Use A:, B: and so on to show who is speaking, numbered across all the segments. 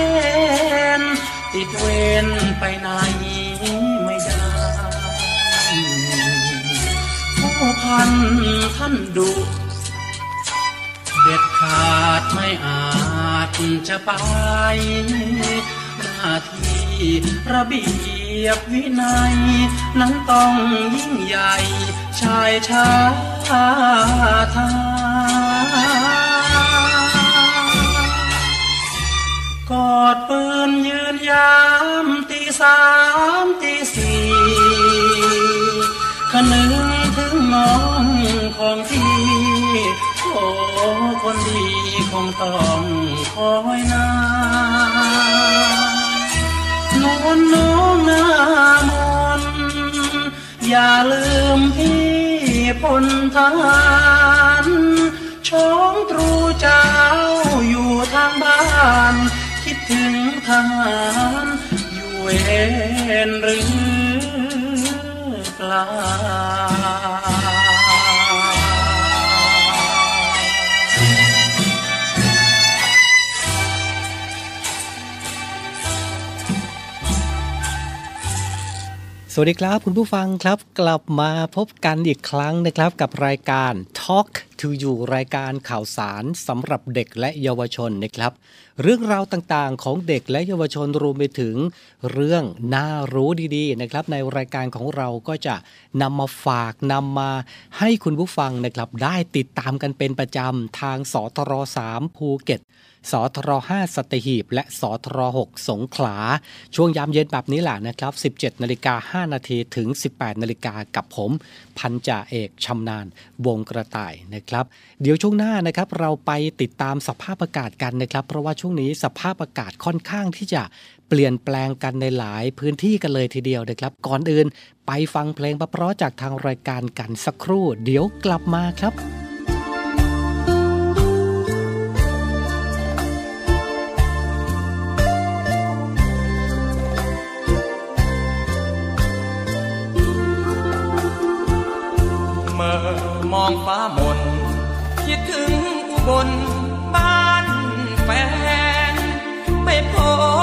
A: เกณฑ์ติดเวรไปไหนไม่ได้ผู้พันท่านดุเด็ดขาดไม่อาจจะไป หน้าที่ระเบียบวินัย นั้นต้องยิ่งใหญ่ชายชาทา กอดปืนยืนยามตีสามตีสี่คนึงถึงน้องของพี่โอ้คนดีคงต้องคอยนานวลน้องหน้ามนอย่าลืมพี่พลทหารชองตรูเจ้าอยู่ทางบ้าน คิดถึงทหารอยู่เวนหรือเปล่า
B: วัสดีครับ คุณผู้ฟังครับกลับมาพบกันอีกครั้งนะครับกับรายการ Talk to You รายการข่าวสารสำหรับเด็กและเยาวชนนะครับ เรื่องราวต่างๆของเด็กและเยาวชนรวมไปถึงเรื่องน่ารู้ดีๆนะครับ ในรายการของเราก็จะนำมาฝากนำมาให้คุณผู้ฟังนะครับ ได้ติดตามกันเป็นประจำทางสทร3ภูเก็ต สทร5สตหีบ และสทร6สงขลา ช่วงยามเย็นแบบนี้แหละนะครับ 17นาฬิกา5นาทีถึง 18นาฬิกากับผม พันจ่าเอกชำนาญวงกระต่ายนะครับ เดี๋ยวช่วงหน้านะครับเราไปติดตามสภาพอากาศกันนะครับ เพราะว่าช่วงนี้สภาพอากาศค่อนข้างที่จะเปลี่ยนแปลงกันในหลายพื้นที่กันเลยทีเดียวนะครับ ก่อนอื่น ไปฟังเพลงเพราะจากทางรายการกันสักครู่ เดี๋ยวกลับมาครับ
C: ฟ้ามนคิดถึงอุบลบ้านแฟน ไม่พ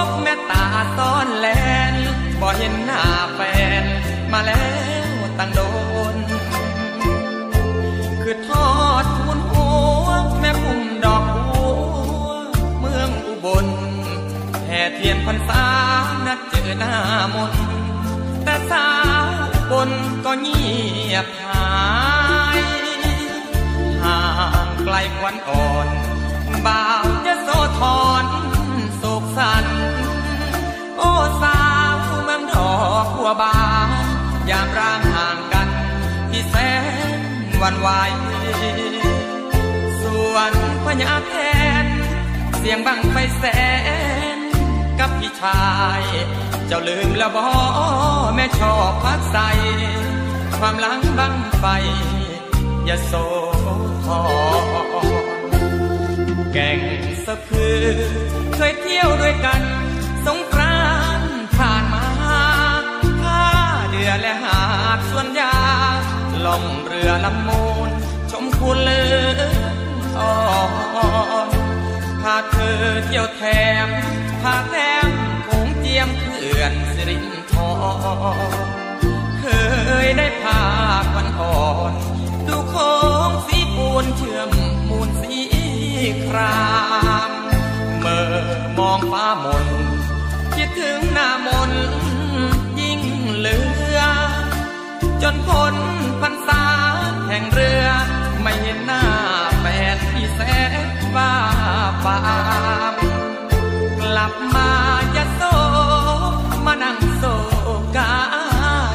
C: บแม่ตาซ่อนแลนบ่เห็นหน้าแฟน มาแล้วตั้งโดน คือทอดทุนหัวแม่พุ่มดอกบัวเมืองอุบลแห่เทียนพรรษานัดเจอหน้ามนแต่สาวบนก็เงียบหายห่างไก ลควันอ่อนบ่าวจะโซทอนโศกสัน โอ้สาวเมืองดอกบัวบานยามร่างห่างกัน ที่แสนวันไหวส่วนพญาแทนเสียงบังไฟแสน กับพี่ชาย เจ้าลืมแล้วบอแม่ชอบพักใสความหลังบังไฟอย่าโซทอ แก่งสะพือเคยเที่ยวด้วยกัน สงกรานต์ผ่านมาท่าเดือและหาดส่วนยาล่องเรือลำมูล ชมคุณเลืออ่อนพาเธอเที่ยวแถมพาแถม ฟ้ามนคิดถึงหน้ามนยิ่งเหลือ จนพ้นพรรษาแห่งเรือ ไม่เห็นหน้าแฟนที่แสนว่าปามกลับมาจะโซมานั่งโซกา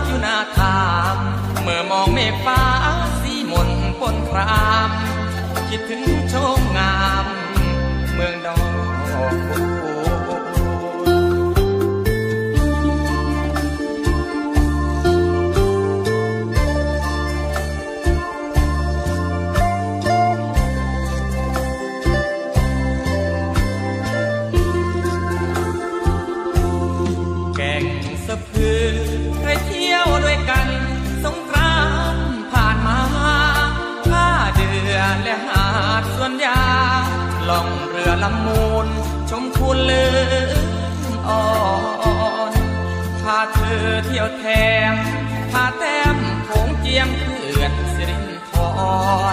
C: อยู่หน้าทางเมื่อมองเมฆฟ้าสีมนปนครามคิดถึงโชมงาม เมืองดอกบัว ลืออ่อนพาเธอเที่ยวแถมพาแต้มโขงเจียมเขื่อนสิรินท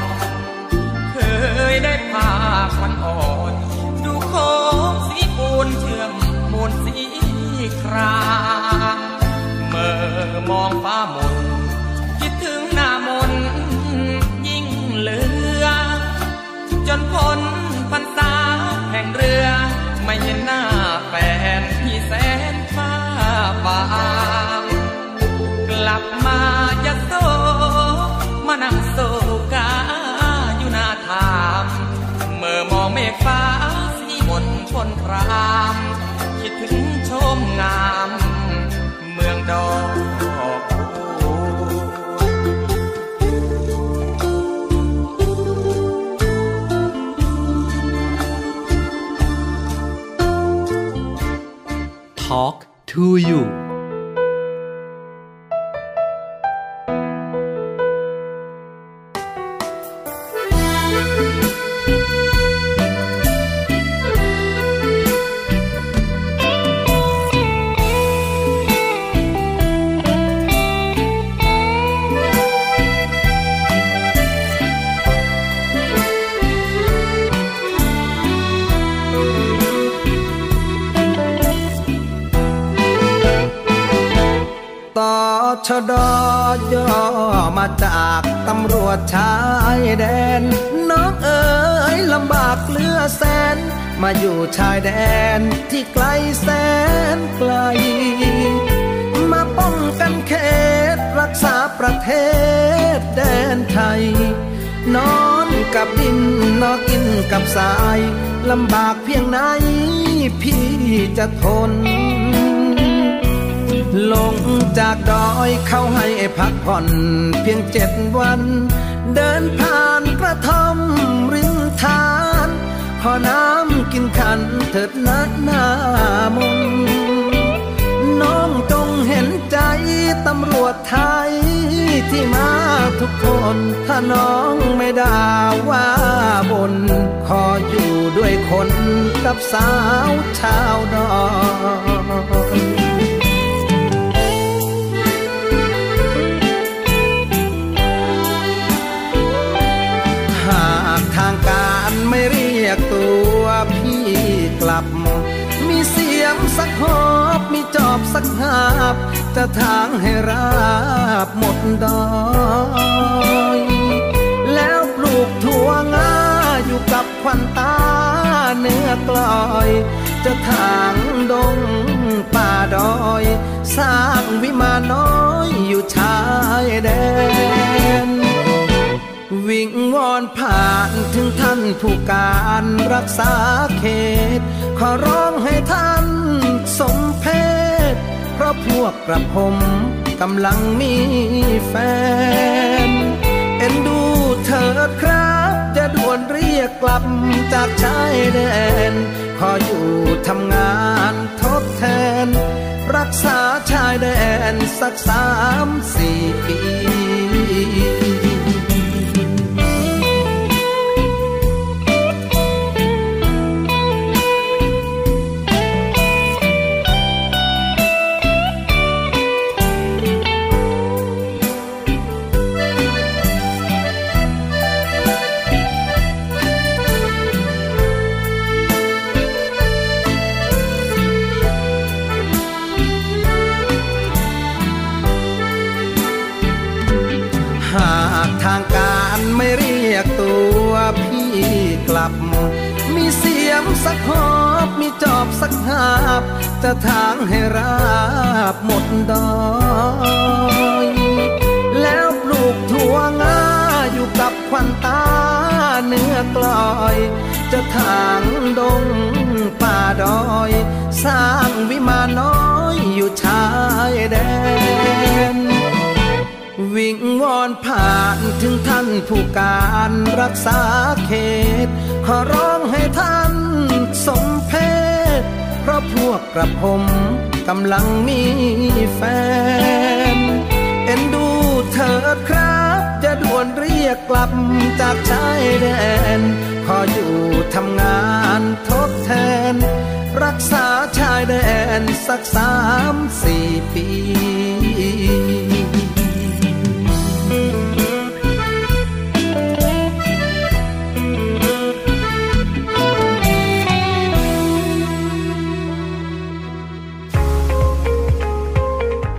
C: รเคยได้พาคันอ่อน ดูโคงสีปูนเชื่อมมูลสีครามเมื่อมองฟ้ามนคิดถึงหน้ามนยิ่งเหลือ จนพ้นพรรษาแห่งเรือ ไม่เห็นหน้าแฟนที่แสนฟ้าบางกลับมาจะโซมานั่งโซกาอยู่หน้าทามเมื่อมองเมฆฟ้าสีมนพนครามคิดถึงชมงาม เมืองดอก
B: Talk to you
D: มาอยู่ชายแดนที่ไกลแสนไกล มาป้องกันเขตรักษาประเทศแดนไทย นอนกับดินนอนกินกับสายลำบากเพียงไหนพี่จะทน ลงจากดอยเข้าให้พักผ่อน เพียงเจ็ดวัน เดินผ่านกระท่อม ขอน้ำกินขันเถิดนัดหน้ามนน้องจงเห็นใจตำรวจไทยที่มาทุกคน ถ้าน้องไม่ด่าว่าบน ขออยู่ด้วยคนกับสาวชาวดอยหากทางการไม่รี ยกตัวพี่กลับ มีเสียมสักหอบมีจอบสักหาบ จะทางให้ราบหมดดอยแล้วปลูกถั่วงาอยู่กับควันตาเนื้อกลอย จะทางดงป่าดอย สร้างวิมานน้อยอยู่ชายแดน วิงวอนผ่านถึงท่านผู้การรักษาเขต ขอร้องให้ท่านสมเพศ เพราะพวกกระผมกำลังมีแฟน เอ็นดูเถิดครับจะด่วนเรียกกลับจากชายแดน ขออยู่ทำงานทดแทน รักษาชายแดนสักสามสี่ปี สักหอบมีจอบสักหาบ จะทางให้ราบหมดดอยแล้วปลูกถั่วงาอยู่กับควันตาเนื้อกลอย จะทางดงป่าดอย สร้างวิมานน้อยอยู่ชายแดนวิงวอนผ่านถึงท่านผู้การรักษาเขต ขอร้องให้ท่าน เพราะพวกกระผมกำลังมีแฟน เอ็นดูเถิดครับ จะด่วนเรียกกลับจากชายแดน ขออยู่ทำงานทดแทน รักษาชายแดนสักสามสี่ปี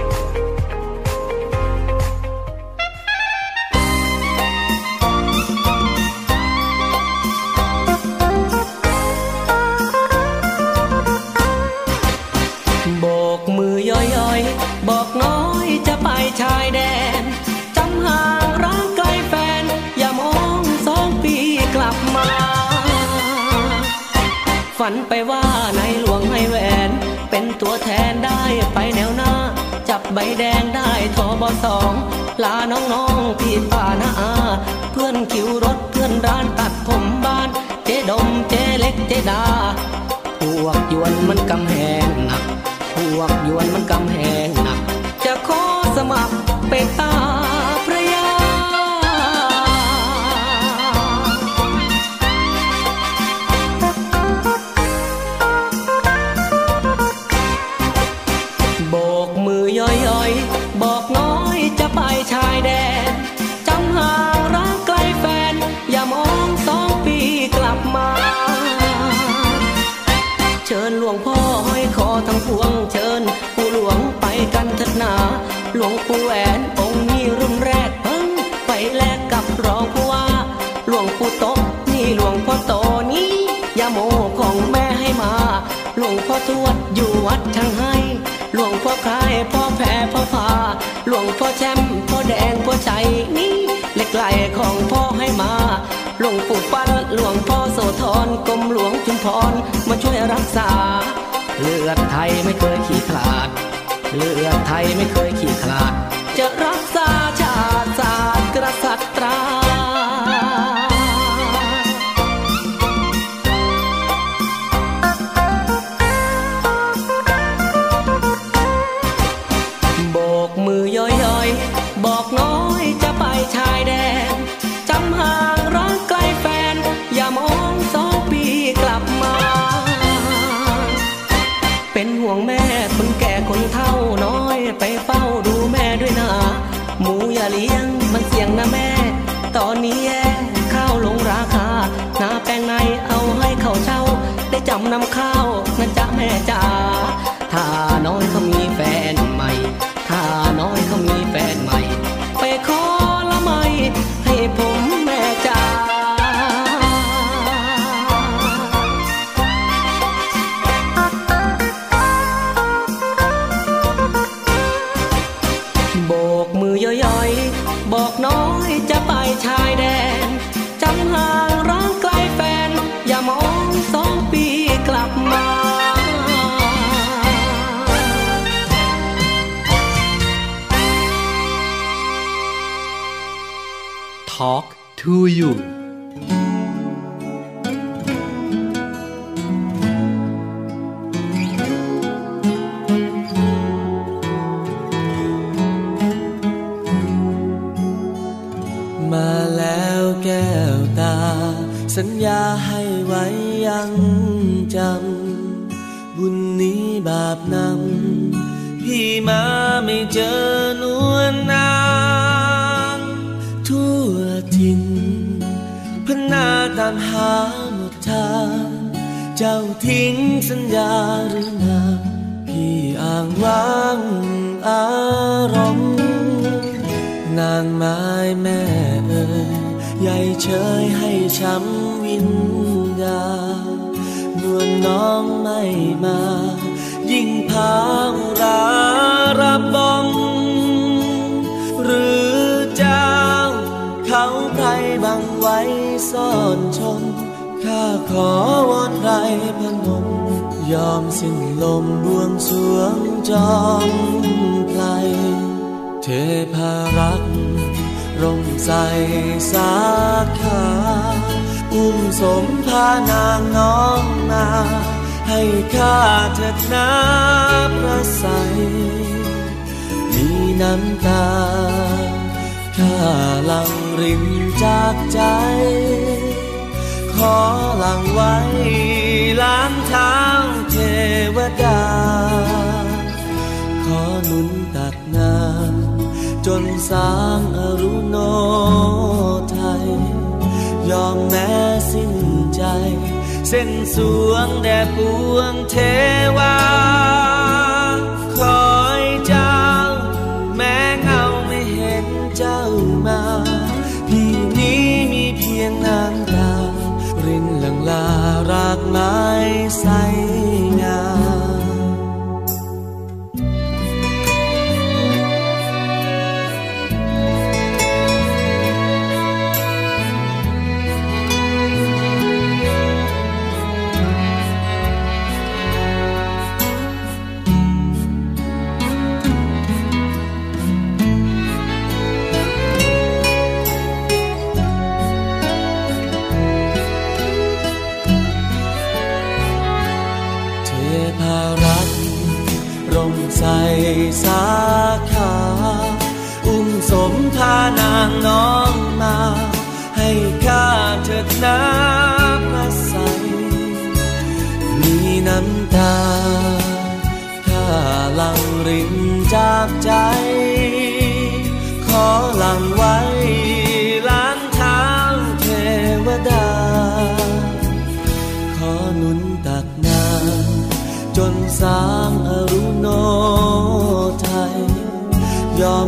E: บ ชายแดนจำห่างรักไกลแฟน อย่ามองสองปีกลับมา ฝันไปว่าในหลวงให้แหวน เป็นตัวแทนได้ไปแนวหน้า จับใบแดงได้ทอบอสองลาน้องๆพี่ป้านาอาเพื่อนคิวรถเพื่อนร้านตัดผมบ้าน เจ๊ดมเจ๊เล็กเจ๊ดาพวกยวนมันกำแหงหนัก พวกยวนมันกำแหงหนัก สมัครเป็นตา หลวงปู่ปั้นหลวงพ่อโสธรกรมหลวงจุมพรมาช่วยรักษา เลือดไทยไม่เคยขี้ขลาด เลือดไทยไม่เคยขี้ขลาด อกน้อยจะไปชายแดนจำห่างร้างไกลแฟน อย่ามองสองปีกลับมา
B: Talk to you
F: สัญญาให้ไว้ยังจำ บุญนี้บาปนำ พี่มาไม่เจอนวลนางทั่วทินพนาตามหาหมดทางเจ้าทิ้งสัญญาหรือนาพี่อ้างว้างอารมณ์นางไม้แม่เอ่ยใหญ่เชยให้ช้ำ วิญญานวลน้องไม่มา ยิ่งพาอุราระบมหรือเจ้า เขาใครบังไว้ซ่อนชมข้าขอวอนไรพนมยอมสิ้นลมบวงสวงจอมไพลเทพารักร่มใสสาขา อุ้มสมพานางน้องนา ให้ข้าเถิดน้ำพระใส มีน้ำตา ข้าหลังรินจากใจ ขอหลังไว้ล้างเท้าเทวดา ขอหนุนตักน้ำจนสร้างอรุโนไทย ยอมแม้สิ้นใจ เส้นสวงแด่ปวงเทวา น้ำพระใสยมีน้ำตาข้าลังรินจากใจ ขอหลังไว้ล้างเท้าเทวดา ขอหนุนตักน้ำจนสางอรุโนไทย ยอม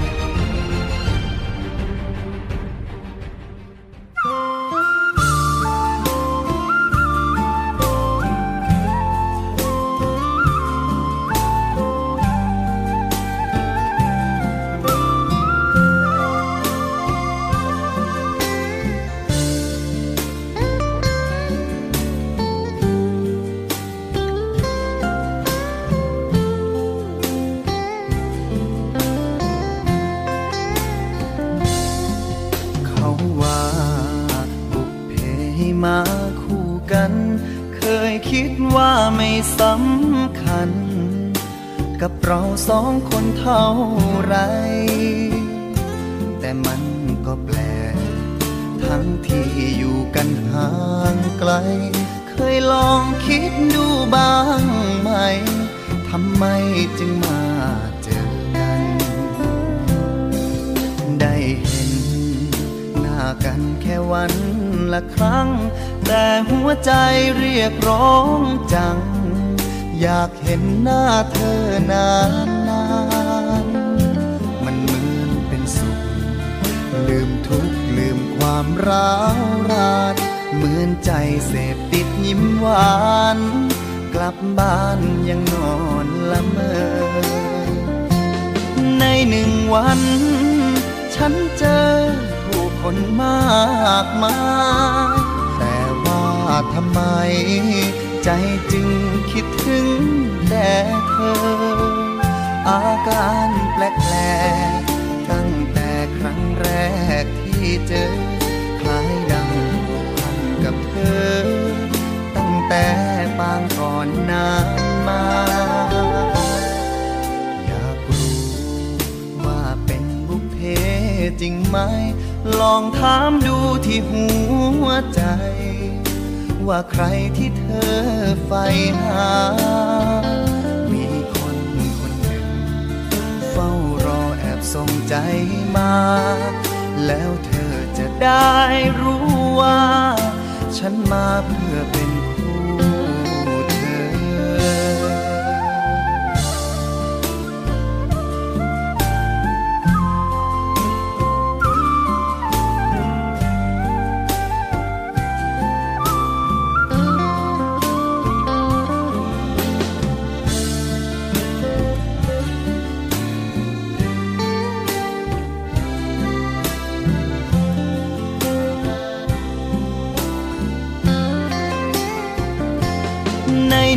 G: 4584
D: ท่าไร แต่มันก็แปลกทั้งที่อยู่กันห่างไกล เคยลองคิดดูบ้างไหมทำไมจึงมาเจอกัน ได้เห็นหน้ากันแค่วันละครั้ง แต่หัวใจเรียกร้องจัง อยากเห็นหน้าเธอนานนาน ลืมทุกข์ลืมความร้าวรานเหมือนใจเสพติดยิ้มหวาน กลับบ้านยังนอนละเมอ ในหนึ่งวัน ฉันเจอผู้คนมากมายแต่ว่าทำไม ใจจึงคิดถึงแต่เธอ อาการแปลกๆตั้ง แต่ครั้งแรกที่เจอคล้ายดังผูกพันกับเธอ ตั้งแต่ปางก่อนนานมา อยากรู้ว่าเป็นบุพเพจริงไหม ลองถามดูที่หัวใจ ว่าใครที่เธอใฝ่หา ส่งใจมา แล้วเธอจะได้รู้ว่า ฉันมาเพื่อเป็น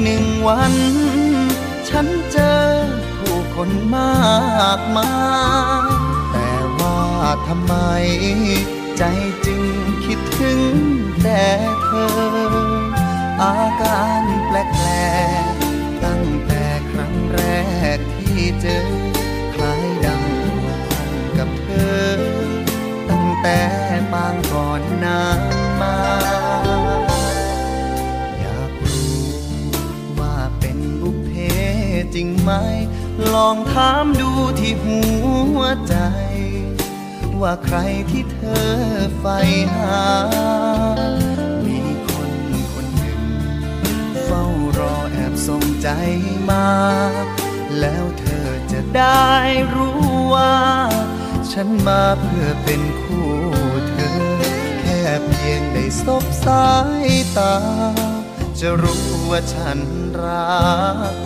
D: หนึ่งวัน ฉันเจอผู้คนมากมายแต่ว่าทำไม ใจจึงคิดถึงแต่เธอ อาการแปลกๆตั้งแต่ครั้งแรกที่เจอคล้ายดังกพันกับเธอ ตั้งแต่ปางก่อนนานมา จริงไหม ลองถามดูที่หัวใจ ว่าใครที่เธอใฝ่หา มีคนคนหนึ่ง เฝ้ารอแอบส่งใจมา แล้วเธอจะได้รู้ว่า ฉันมาเพื่อเป็นคู่เธอ แค่เพียงได้สบสายตาจะรู้ว่าฉันรัก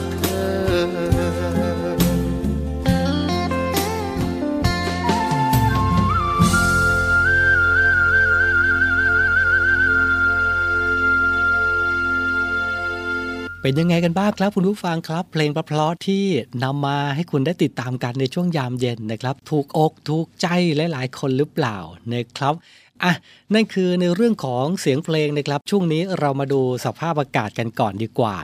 D: เป็
B: นยังไงกันบ้างครับคุณผู้ฟังครับ เพลงเพราะที่นำมาให้คุณได้ติดตามกันในช่วงยามเย็นนะครับ ถูกอกถูกใจหลายๆ คนหรือเปล่านะครับอะนั่นคือในเรื่องของเสียงเพลงนะครับ ช่วงนี้เรามาดูสภาพอากาศกันก่อนดีกว่า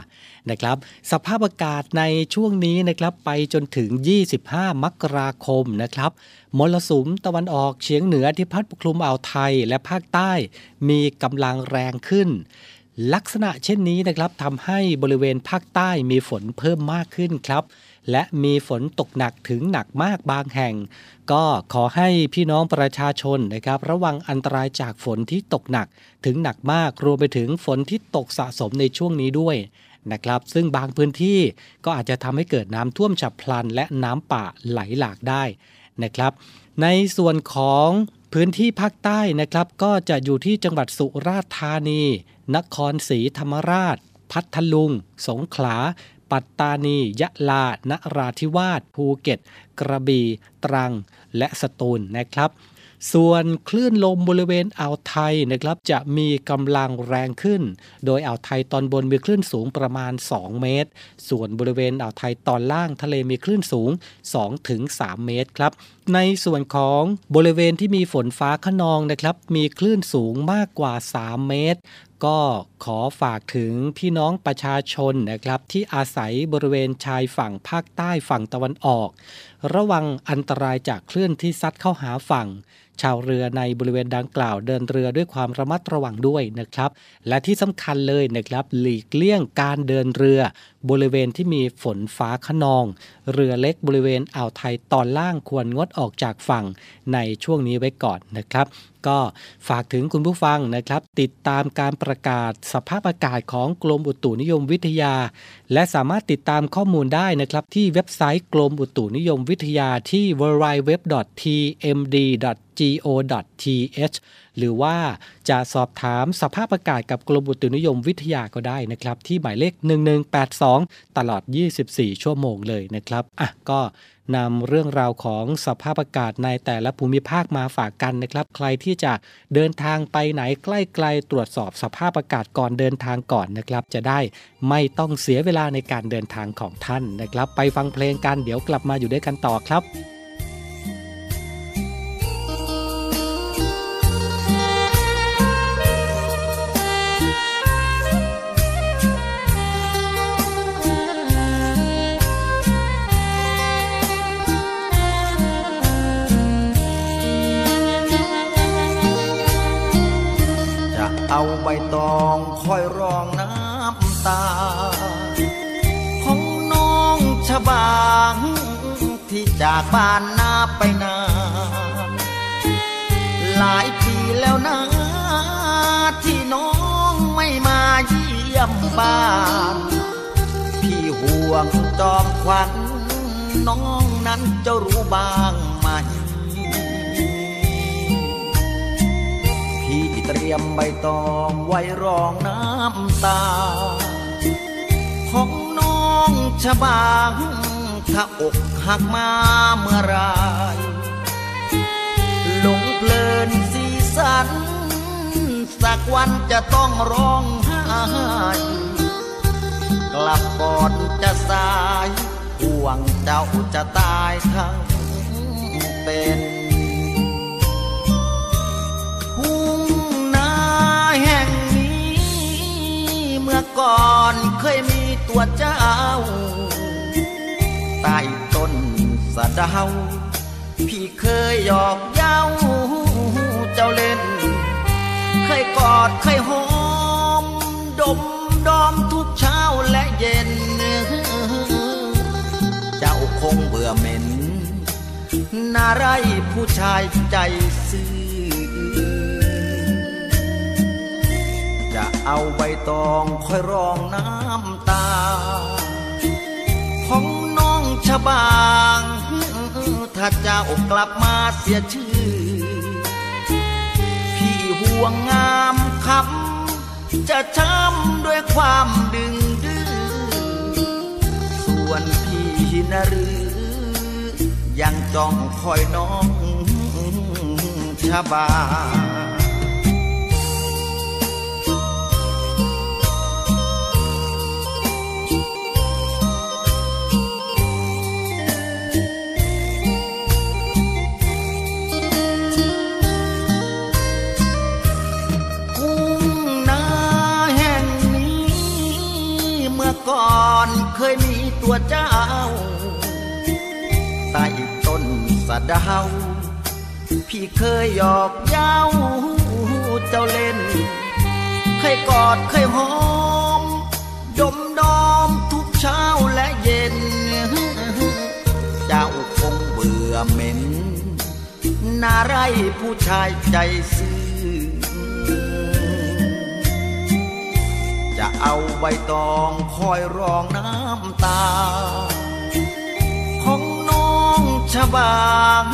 B: นะครับ สภาพอากาศในช่วงนี้นะครับไปจนถึง 25 มกราคมนะครับมรสุมตะวันออกเฉียงเหนือที่พัดปกคลุมอ่าวไทยและภาคใต้ มีกำลังแรงขึ้น ลักษณะเช่นนี้นะครับทำให้บริเวณภาคใต้มีฝนเพิ่มมากขึ้นครับ และมีฝนตกหนักถึงหนักมากบางแห่ง ก็ขอให้พี่น้องประชาชนนะครับ ระวังอันตรายจากฝนที่ตกหนักถึงหนักมากรวมไปถึงฝนที่ตกสะสมในช่วงนี้ด้วยนะครับ ซึ่งบางพื้นที่ก็อาจจะทำให้เกิดน้ำท่วมฉับพลัน และน้ำป่าไหลหลากได้นะครับ ในส่วนของพื้นที่ภาคใต้นะครับ ก็จะอยู่ที่จังหวัดสุราษฎร์ธานี นครศรีธรรมราช พัทลุง สงขลา ปัตตานี ยะลา นราธิวาส ภูเก็ต กระบี่ ตรัง และสตูลนะครับ ส่วนคลื่นลมบริเวณอ่าวไทยนะครับจะมีกำลังแรงขึ้น โดยอ่าวไทยตอนบนมีคลื่นสูงประมาณ 2 เมตร ส่วนบริเวณอ่าวไทยตอนล่างทะเลมีคลื่นสูง 2-3 เมตรครับในส่วนของบริเวณที่มีฝนฟ้าขนองนะครับ มีคลื่นสูงมากกว่า 3 เมตร ก็ขอฝากถึงพี่น้องประชาชนนะครับ ที่อาศัยบริเวณชายฝั่งภาคใต้ฝั่งตะวันออก ระวังอันตรายจากคลื่นที่ซัดเข้าหาฝั่ง ชาวเรือในบริเวณดังกล่าวเดินเรือด้วยความระมัดระวังด้วยนะครับ และที่สำคัญเลยนะครับ หลีกเลี่ยงการเดินเรือ บริเวณที่มีฝนฟ้าขนอง เรือเล็กบริเวณอ่าวไทยตอนล่างควรงดออกจากฝั่งในช่วงนี้ไว้ก่อนนะครับก็ฝากถึงคุณผู้ฟังนะครับ ติดตามการประกาศสภาพอากาศของกรมอุตุนิยมวิทยา และสามารถติดตามข้อมูลได้นะครับ ที่เว็บไซต์กรมอุตุนิยมวิทยาที่ www.tmd.go.th หรือว่าจะสอบถามสภาพอากาศกับกรมอุตุนิยมวิทยาก็ได้นะครับที่หมายเลข 1182 ตลอด 24 ชั่วโมงเลยนะครับอะก็นำเรื่องราวของสภาพอากาศในแต่ละภูมิภาคมาฝากกันนะครับ ใครที่จะเดินทางไปไหนใกล้ๆตรวจสอบสภาพอากาศก่อนเดินทางก่อนนะครับ จะได้ไม่ต้องเสียเวลาในการเดินทางของท่านนะครับ ไปฟังเพลงกันเดี๋ยวกลับมาอยู่ด้วยกันต่อครับ
H: น้องนั้นจะรู้บ้างไหม พี่เตรียมใบตองไว้รองน้ำตา ของน้องชะบางถ้าอกหักมาเมื่อไรหลงเพลินสีสัน สักวันจะต้องร้องไห้กลับก่อนจะสาย ห่วงเจ้าจะตายทั้งเป็นทุ่งนาแห่งนี้ เมื่อก่อนเคยมีตัวเจ้าใต้ต้นสะดาว พี่เคยหยอกเย้าเจ้าเล่น เคยกอดเคยหอม ดมดอมทุกเช้าและเย็น คงเบื่อเหม็นนาไรผู้ชายใจซื่อ จะเอาใบตองคอยรองน้ำตา ของน้องชะบาง ถ้าเจ้ากลับมาเสียชื่อ พี่ห่วงงามคำจะช้ำด้วยความดึงดื้อส่วนพี่ ชินหรือ ยังจ้องคอยน้องชาบา
I: ก่อนเคยมีตัวเจ้า สะเดาพี่เคยหยอกเย้าเจ้าเล่น เคยกอดเคยหอม ดมดอมทุกเช้าและเย็น เจ้าคงเบื่อเหม็นนาไรผู้ชายใจซื่อ จะเอาใบตองคอยรองน้ำตา ชบาง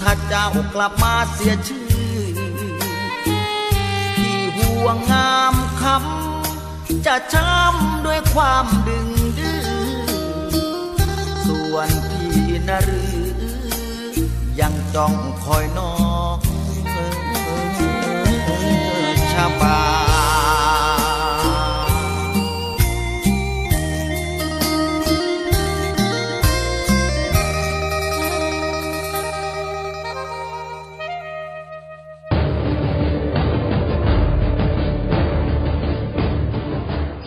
I: ถ้าเจ้ากลับมาเสียชื่อพี่ห่วงงามคำจะช้ำด้วยความดึงดื้อ ส่วนพี่นรือยังจ้องคอยน้องชาบา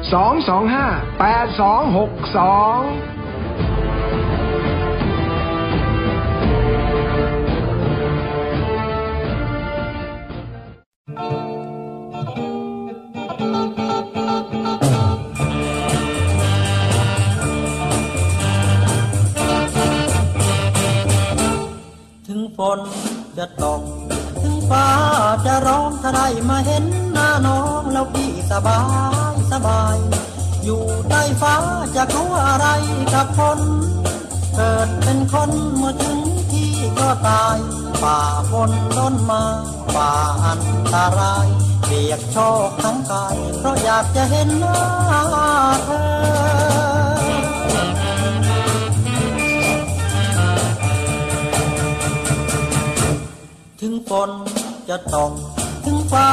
J: 225 8262
K: ถึงฝนจะตก ถึงฟ้าจะร้องถ้าได้มาเห็นหน้าน้องแล้วพี่สบาย บาย อยู่ใต้ฟ้าจะกลัวอะไรกับฝนเกิดเป็นคนเมื่อถึงที่ก็ตายฝ่าฝนต้นมาฝ่าอันตรายเปียกโชกทั้งกาย เพราะอยากจะเห็นหน้าเธอถึงฝนจะตก ถึงฟ้า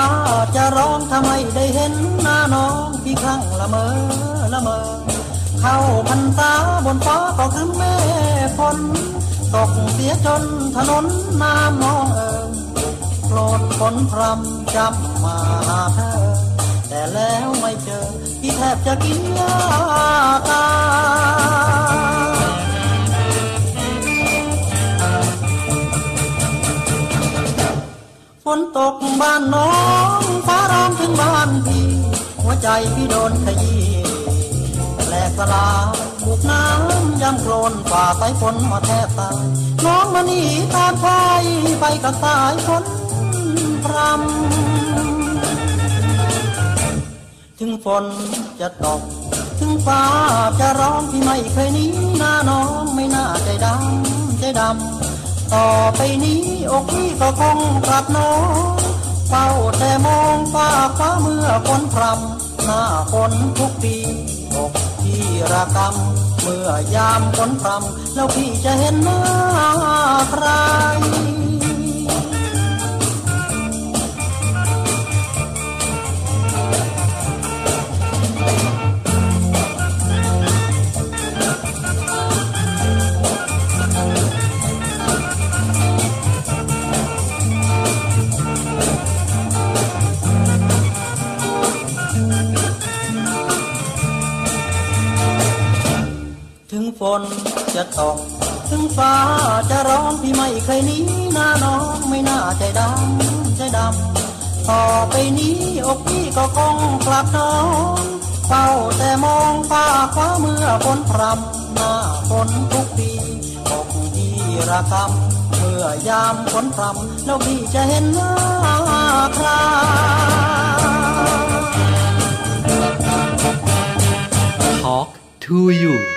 K: จะร้องทำไมได้เห็นหน้าน้องพี่ครั้งละเมอละเมอ เข้าพันษาบนฟ้าก็คือแม่ฝนตกเสียจนถนนน้ำมองเอิงโปรดฝนพรำจำมาหาเธอ แต่แล้วไม่เจอพี่แทบจะกินยาตา ตกบ้านน้องฟ้าร้องถึงบ้านพี่ หัวใจพี่โดนขยี้แหลกสลายบุกน้ำยำโคลนฝ่าสายฝนมาแทบตายน้องมานีตามชายไปกับสายฝนพรำถึงฝนจะตก ถึงฟ้าจะร้องพี่ไม่เคยหนี้หน้าน้องไม่น่าใจดำใจดำ ต่อไปนี้อกพี่ก็คงกลับน้องเฝ้าแต่มองฟ้าฟ้าเมื่อฝนพรำหน้าฝนทุกปีอกพี่ระกำเมื่อยามฝนพรำแล้วพี่จะเห็นหน้าใคร ฝนจะตก ถึงฟ้าจะร้องพี่ไม่เคยหนี้หน้าน้องไม่น่าใจดำใจดำต่อไปนี้อกพี่ก็คงกลับน้องเฝ้าแต่มองฟ้าฟ้าเมื่อฝนพรำหน้าฝนทุกปีอกพี่ระกำเมื่อยามฝนพรำแล้วพี่จะเห็นหน้าใคร
B: Talk to you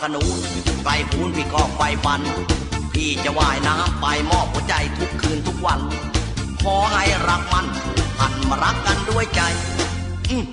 H: ขนูนไกลพูนพี่ก็ไฟฟัน พี่จะว่ายน้ำไปมอบหัวใจทุกคืนทุกวัน ขอให้รักมัน พันมารักกันด้วยใจ อืม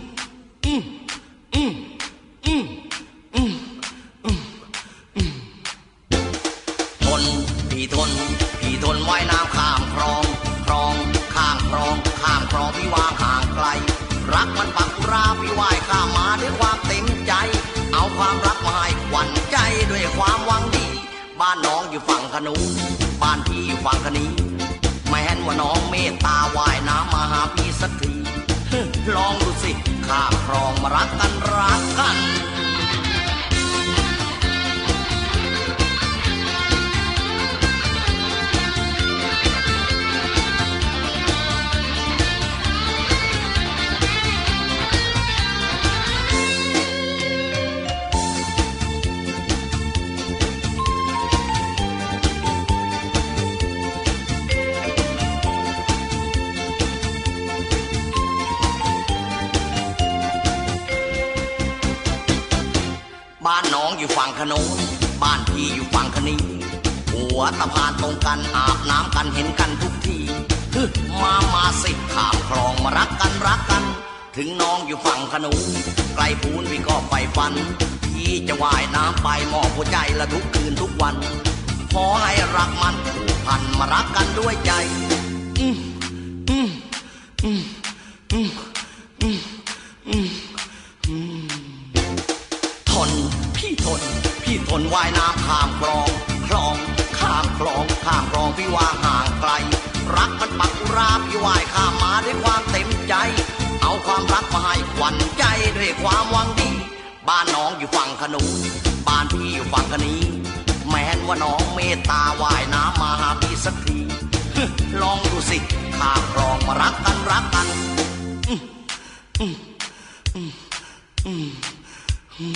H: องอยู่ฝั่งขนนบ้านพี่อยู่ฝั่งคนี้หัวตะพานตรงกันอาบน้ำกันเห็นกันทุกทีฮึมามาสิข้ามคลองมารักกันรักกัน ถึงน้องอยู่ฝั่งขนูนไกลปูนพี่ก็ไปฟัน พี่จะว่ายน้ำไปมอบหัวใจละทุกคืนทุกวัน ขอให้รักมันผูกพันมารักกันด้วยใจอืมอืมอืมอืมอืม ทนว่ายน้ำข้ามคลอง คลอง ข้ามคลอง ข้ามคลองพี่ว่าห่างไกล รักมันปักราพี่ว่ายข้ามมาด้วยความเต็มใจ เอาความรักมาให้ขวัญใจด้วยความหวังดี บ้านน้องอยู่ฝั่งขนูนบ้านพี่อยู่ฝั่งคนี้แม้นว่าน้องเมตตาว่ายน้ำมาหาพี่สักทีลองดูสิข้ามคลองมารักกันรักกันอืมอืมอืมอืม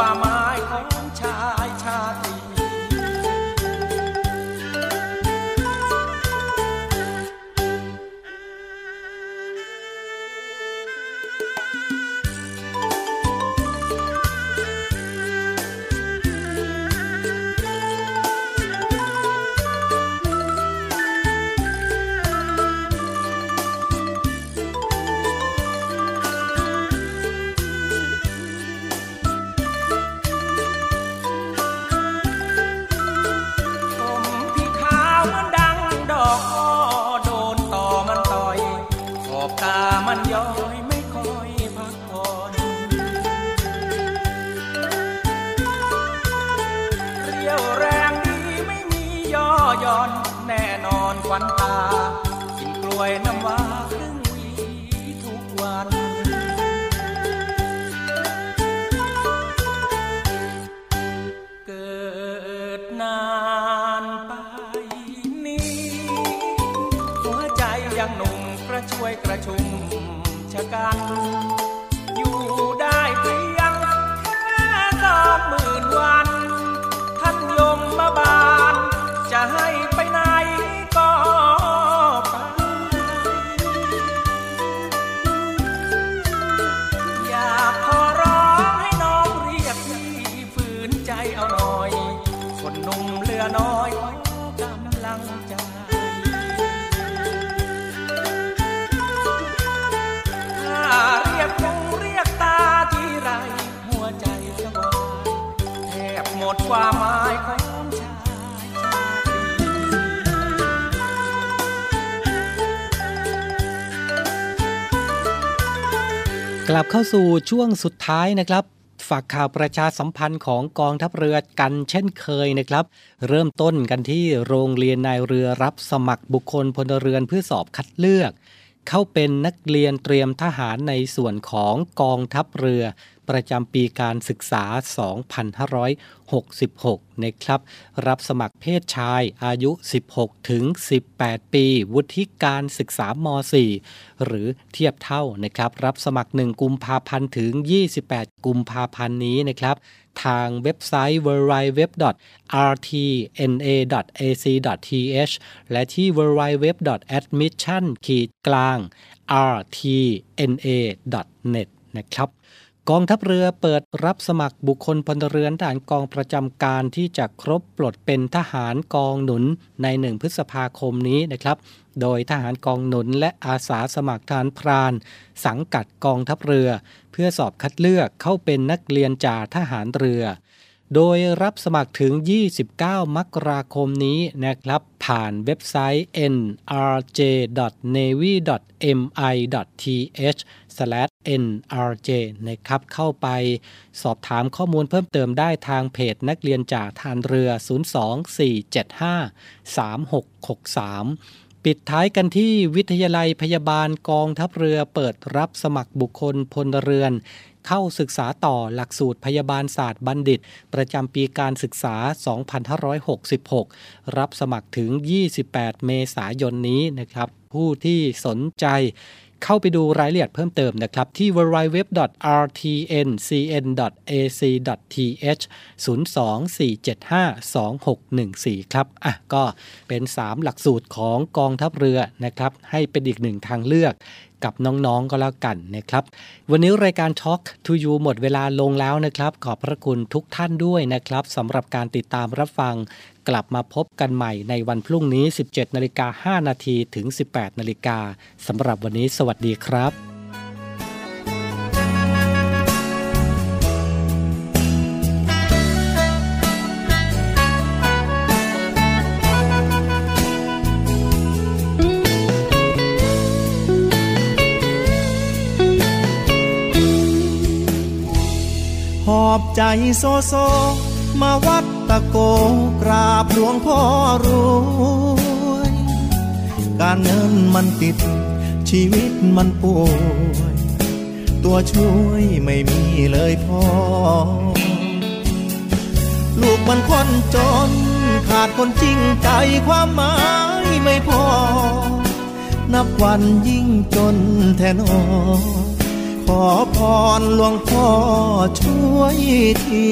C: วามหมายของ
B: เข้าสู่ช่วงสุดท้ายนะครับฝากข่าวประชาสัมพันธ์ของกองทัพเรือกันเช่นเคยนะครับ เริ่มต้นกันที่โรงเรียนนายเรือรับสมัครบุคคลพลเรือนเพื่อสอบคัดเลือก เข้าเป็นนักเรียนเตรียมทหารในส่วนของกองทัพเรือ ประจำปีการศึกษา 2566 นะครับ รับสมัครเพศชายอายุ 16 ถึง 18 ปี วุฒิการศึกษาม .4 หรือเทียบเท่านะครับ รับสมัคร 1 กุมภาพันธ์ถึง 28 กุมภาพันธ์นี้นะครับทางเว็บไซต์ www.rtna.ac.th และที่ www.admission ขีดกลาง rtna.net นะครับ กองทัพเรือเปิดรับสมัครบุคคลพลเรือนทหารกองประจำการที่จะครบปลดเป็นทหารกองหนุนใน1พฤษภาคมนี้นะครับ โดยทหารกองหนุนและอาสาสมัครทหารพราน สังกัดกองทัพเรือ เพื่อสอบคัดเลือกเข้าเป็นนักเรียนจ่าทหารเรือ โดยรับสมัครถึง 29 มกราคมนี้นะครับ ผ่านเว็บไซต์ nrg.navy.mi.th nrj นะครับเข้าไปสอบถามข้อมูลเพิ่มเติมได้ทางเพจนักเรียนจากทารเรือ 024753663ปิดท้ายกันที่วิทยาลัยพยาบาลกองทัพเรือเปิดรับสมัครบุคคลพลเรือน เข้าศึกษาต่อหลักสูตรพยาบาลศาสตร์บัณฑิต ประจำปีการศึกษา 2566 รับสมัครถึง 28 เมษายนนี้นะครับ ผู้ที่สนใจ เข้าไปดูรายละเอียดเพิ่มเติมนะครับ ที่ www.rtncn.ac.th 024752614 ครับอะก็เป็น 3 หลักสูตรของกองทัพเรือนะครับ ให้เป็นอีกหนึ่งทางเลือกกับน้องๆก็แล้วกันนะครับ วันนี้รายการ Talk to You หมดเวลาลงแล้วนะครับ ขอบพระคุณทุกท่านด้วยนะครับสำหรับการติดตามรับฟัง กลับมาพบกันใหม่ในวันพรุ่งนี้ 17 นาฬิกา 5 นาทีถึง 18 นาฬิกาสำหรับวันนี้สวัสดีครับ
I: หอบใจโซโซ มาวัด ตะโกกราบหลวงพ่อรวย การเงินมันติด ชีวิตมันป่วย ตัวช่วยไม่มีเลยพ่อ ลูกมันคนจน ขาดคนจริงใจความหมายไม่พอ นับวันยิ่งจนแทนอขอพรหลวงพ่อช่วยที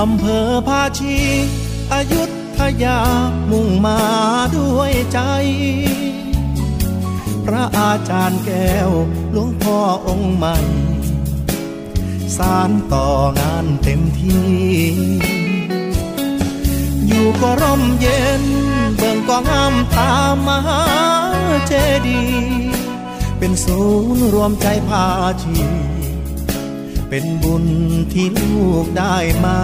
I: อำเภอภาชี อายุทยามุ่งมาด้วยใจ พระอาจารย์แก้วหลวงพ่อองค์ใหม่ สารต่องานเต็มที่ อยู่ก็ร่มเย็น เบิ่งก็งามตามมหาเจดีย์เป็นศูนย์รวมใจพาชี เป็นบุญที่ลูกได้มา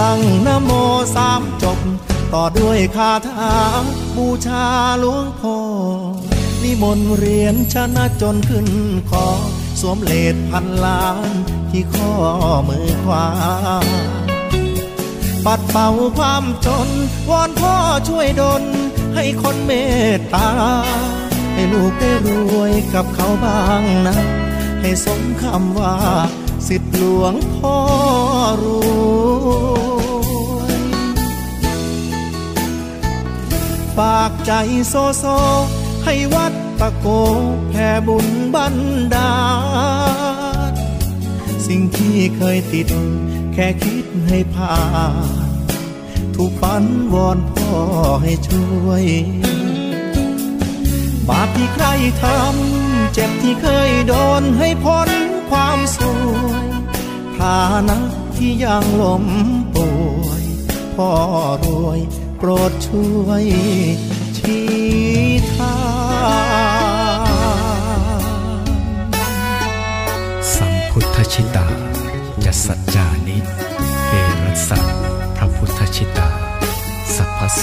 I: ตั้งนโมสามจบ ต่อด้วยคาถา บูชาหลวงพ่อนิมนต์เรียนชนะจนขึ้นคอสวมเลดพันล้านที่ข้อมือขวา ปัดเป่าความจน วอนพ่อช่วยดลให้คนเมตตา ให้ลูกได้รวยกับเขาบ้างนะ ให้สมคำว่า สิทธิหลวงพ่อรวยฝากใจโซโซ ให้วัดตะโกแผ่บุญบันดาลสิ่งที่เคยติด แค่คิดให้ผ่านถูกฝันวอนพ่อให้ช่วย บาปที่ใครทำ เจ็บที่เคยโดนให้พ้นความสวยฐานะที่ยังล้มป่วยพ่อรวยโปรดช่วยชี้ทาง
L: สัมพุทธชิตาจะสัจจานิเอรัสสะพระพุทธชิตา สัพพ
I: โส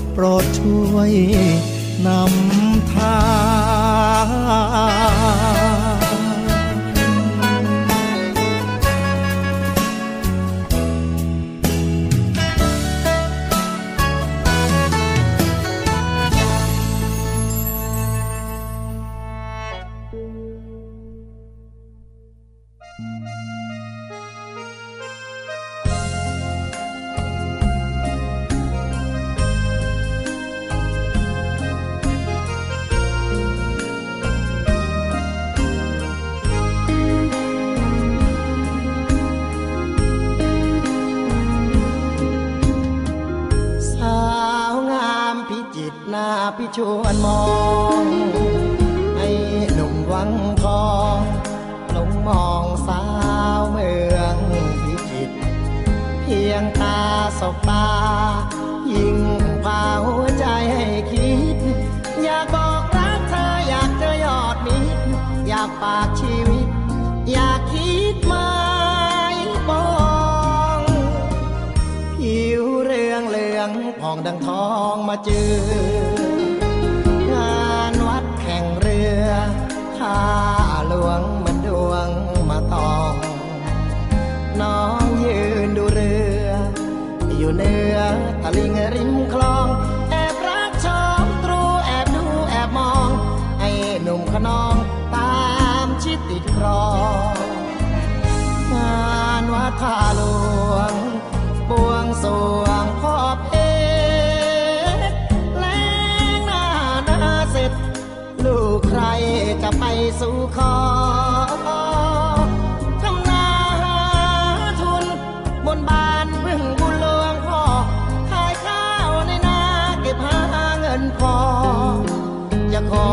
I: โปรดช่วยนำทาง
M: สู่ขอทำนาาทุน บนบานพึ่งบุญหลวงพ่อขายข้าวในนาเก็บหาเงินพอ จะขอ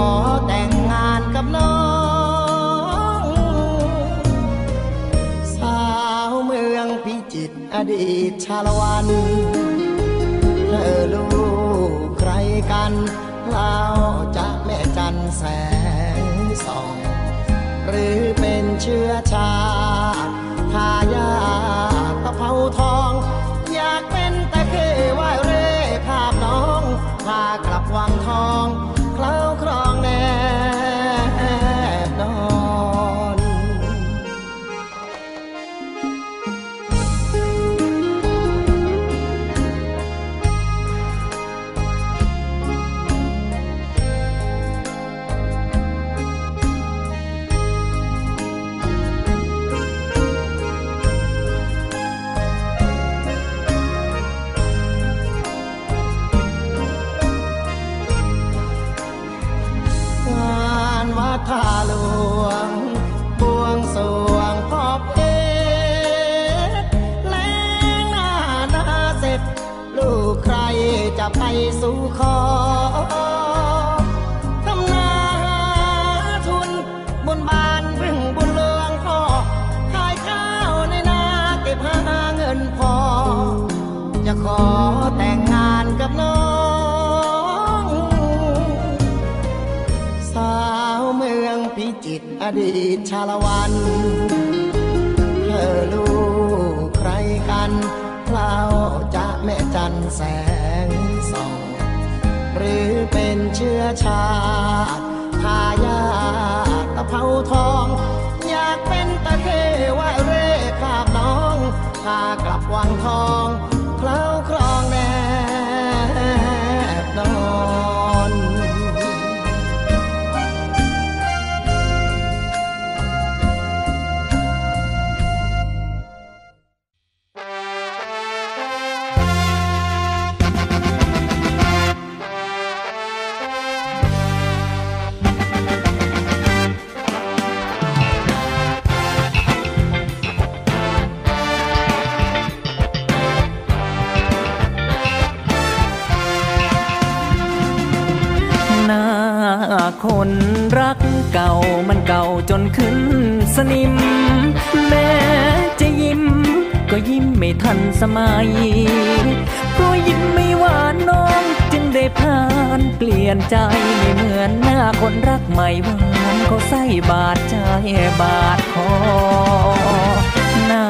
M: แต่งงานกับน้อง สาวเมืองพิจิตรอดีตชาลวันือเป็นเชื้อชา ขอแต่งงานกับน้อง สาวเมืองพิจิตรอดีตชาละวันเธอลูกใครกันเล่าจะแม่จันแสงสอง หรือเป็นเชื้อชาติทายาตะเภาทอง อยากเป็นตะเทวะเร่ขาบน้องพากลับวังทอง
N: know. ทันสมัย เพราะยิ้มไม่หวานน้องจึงได้ผ่านเปลี่ยนใจไม่เหมือนหน้าคนรักใหม่หวานก็ใส่บาดใจบาดคอหน้า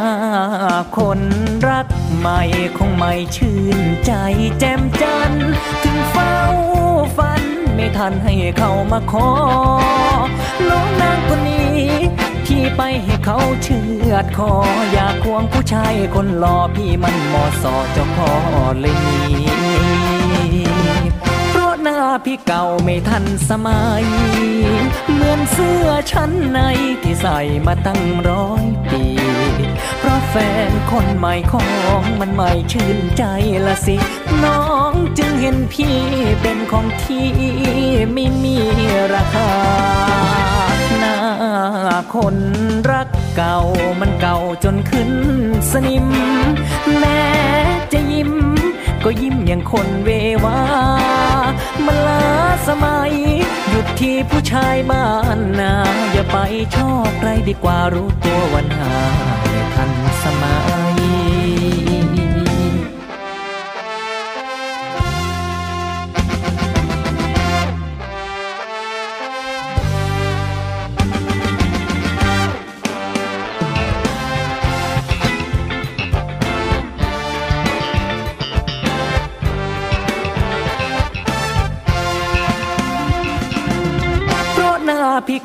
N: คนรักใหม่คงไม่ชื่นใจแจ่มจันถึงเฝ้าฝันไม่ทันให้เขามาขอน้องนาง ไปให้เขาเชื่อดคอ อยากควงผู้ชายคนหล่อพี่มันมอสอเจ้าพ่อเลยหนีเพราะหน้าพี่เก่าไม่ทันสมัย เหมือนเสื้อชั้นในที่ใส่มาตั้งร้อยปี เพราะแฟนคนใหม่ของมันไม่ชื่นใจละสิ น้องจึงเห็นพี่เป็นของที่ไม่มีราคา คนรักเก่ามันเก่าจนขึ้นสนิม แม้จะยิ้ม ก็ยิ้มอย่างคนเววามันล้าสมัย หยุดที่ผู้ชายบ้านนา อย่าไปชอบใครดีกว่ารู้ตัววันหาทันสมัย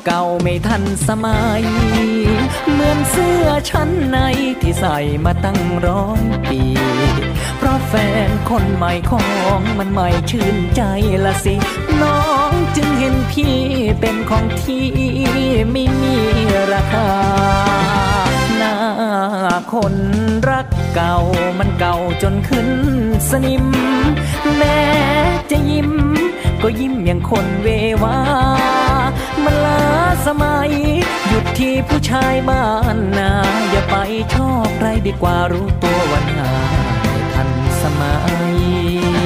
N: เก่าไม่ทันสมัย เหมือนเสื้อชั้นในที่ใส่มาตั้งร้อยปี เพราะแฟนคนใหม่ของมันไม่ชื่นใจละสิ น้องจึงเห็นพี่เป็นของที่ไม่มีราคา หน้าคนรักเก่ามันเก่าจนขึ้นสนิม แม้จะยิ้ม ก็ยิ้มอย่างคนเววา มันล้าสมัย หยุดที่ผู้ชายบ้านนา อย่าไปชอบใครดีกว่ารู้ตัววันหาทันสมัย